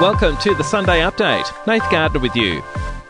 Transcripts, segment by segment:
Welcome to the Sunday Update. Nath Gardner with you.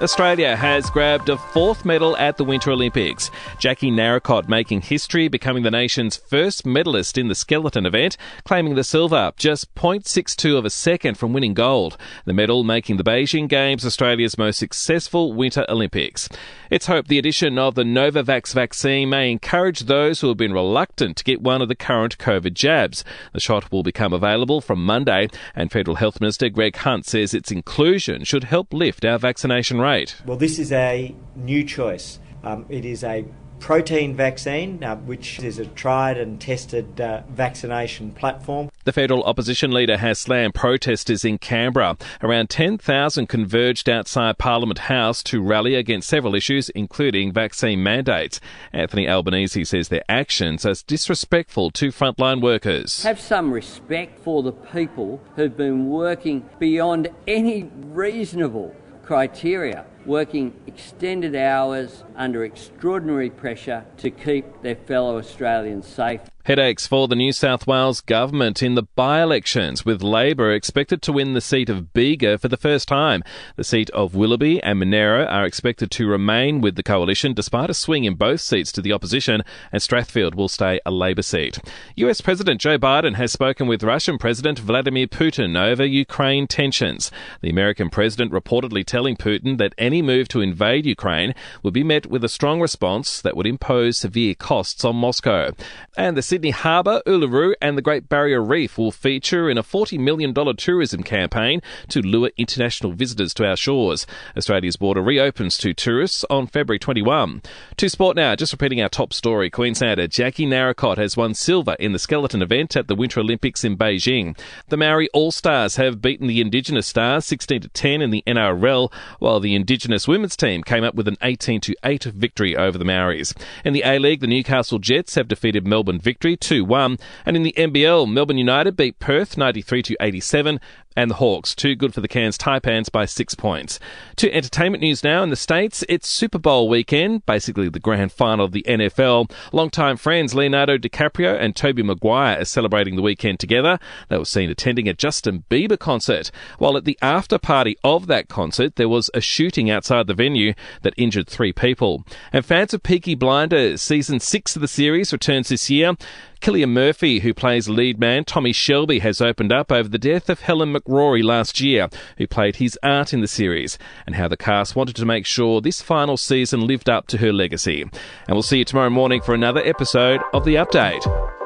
Australia has grabbed a fourth medal at the Winter Olympics. Jackie Narracott making history, becoming the nation's first medalist in the skeleton event, claiming the silver just 0.62 of a second from winning gold. The medal making the Beijing Games Australia's most successful Winter Olympics. It's hoped the addition of the Novavax vaccine may encourage those who have been reluctant to get one of the current COVID jabs. The shot will become available from Monday, and Federal Health Minister Greg Hunt says its inclusion should help lift our vaccination rate. Well, this is a new choice. Um, it is a protein vaccine, uh, which is a tried and tested uh, vaccination platform. The federal opposition leader has slammed protesters in Canberra. Around 10,000 converged outside Parliament House to rally against several issues, including vaccine mandates. Anthony Albanese says their actions are disrespectful to frontline workers. Have some respect for the people who've been working beyond any reasonable criteria, working extended hours under extraordinary pressure to keep their fellow Australians safe. Headaches for the New South Wales government in the by elections, with Labor expected to win the seat of Bega for the first time. The seat of Willoughby and Monaro are expected to remain with the coalition despite a swing in both seats to the opposition, and Strathfield will stay a Labor seat. US President Joe Biden has spoken with Russian President Vladimir Putin over Ukraine tensions. The American president reportedly telling Putin that any move to invade Ukraine would be met with a strong response that would impose severe costs on Moscow. And the Sydney Harbour, Uluru, and the Great Barrier Reef will feature in a $40 million tourism campaign to lure international visitors to our shores. Australia's border reopens to tourists on February 21. To sport now, just repeating our top story Queenslander Jackie Narracott has won silver in the skeleton event at the Winter Olympics in Beijing. The Maori All Stars have beaten the Indigenous Stars 16 to 10 in the NRL, while the Indigenous women's team came up with an 18 to 8 victory over the Maoris. In the A League, the Newcastle Jets have defeated Melbourne Victory victory 2 1. And in the NBL, Melbourne United beat Perth 93 to 87 and the Hawks, too good for the Cairns Taipans by six points. To entertainment news now in the States, it's Super Bowl weekend, basically the grand final of the NFL. Longtime friends Leonardo DiCaprio and Tobey Maguire are celebrating the weekend together. They were seen attending a Justin Bieber concert. While at the after party of that concert, there was a shooting outside the venue that injured three people. And fans of Peaky Blinders, season six of the series returns this year. Cillian Murphy, who plays lead man Tommy Shelby, has opened up over the death of Helen McCrory last year, who played his aunt in the series, and how the cast wanted to make sure this final season lived up to her legacy. And we'll see you tomorrow morning for another episode of The Update.